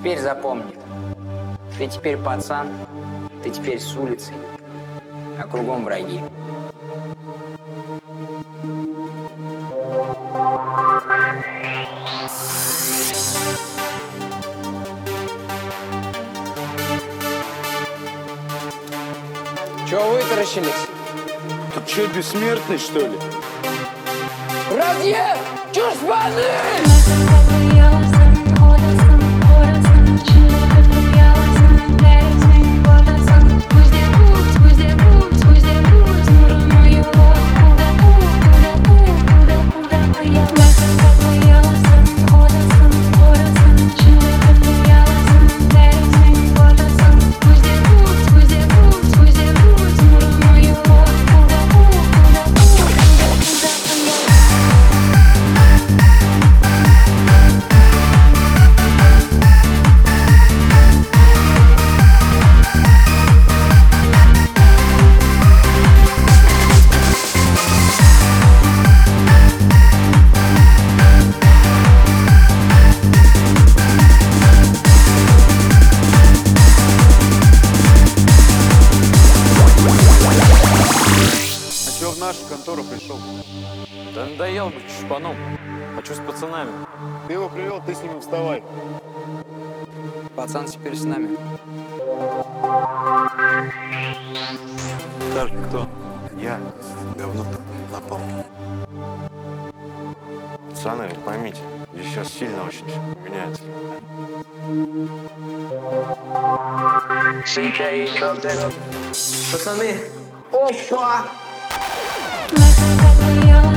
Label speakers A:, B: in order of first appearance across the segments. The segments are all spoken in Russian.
A: Теперь запомни. Ты теперь пацан, ты теперь с улицы, а кругом враги. Чего вытаращились?
B: Ты что, бессмертный, что ли?
A: Разъем! Чушпаны!
B: Нашу контору пришел?
C: Да надоел быть шпаном. Хочу с пацанами.
B: Ты его привел, ты с ним и вставай.
A: Пацан теперь с нами.
B: Скажи, кто?
D: Я говно на палке. Пацаны, вы поймите, здесь сейчас сильно очень меняется.
A: Пацаны, опа!
E: Я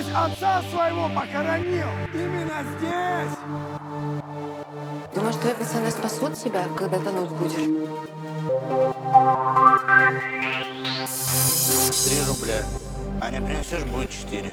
E: здесь отца своего похоронил! Именно здесь!
F: Думаешь, твои пацаны спасут тебя, когда тонуть будешь?
G: Три рубля. А не принесешь, будет четыре.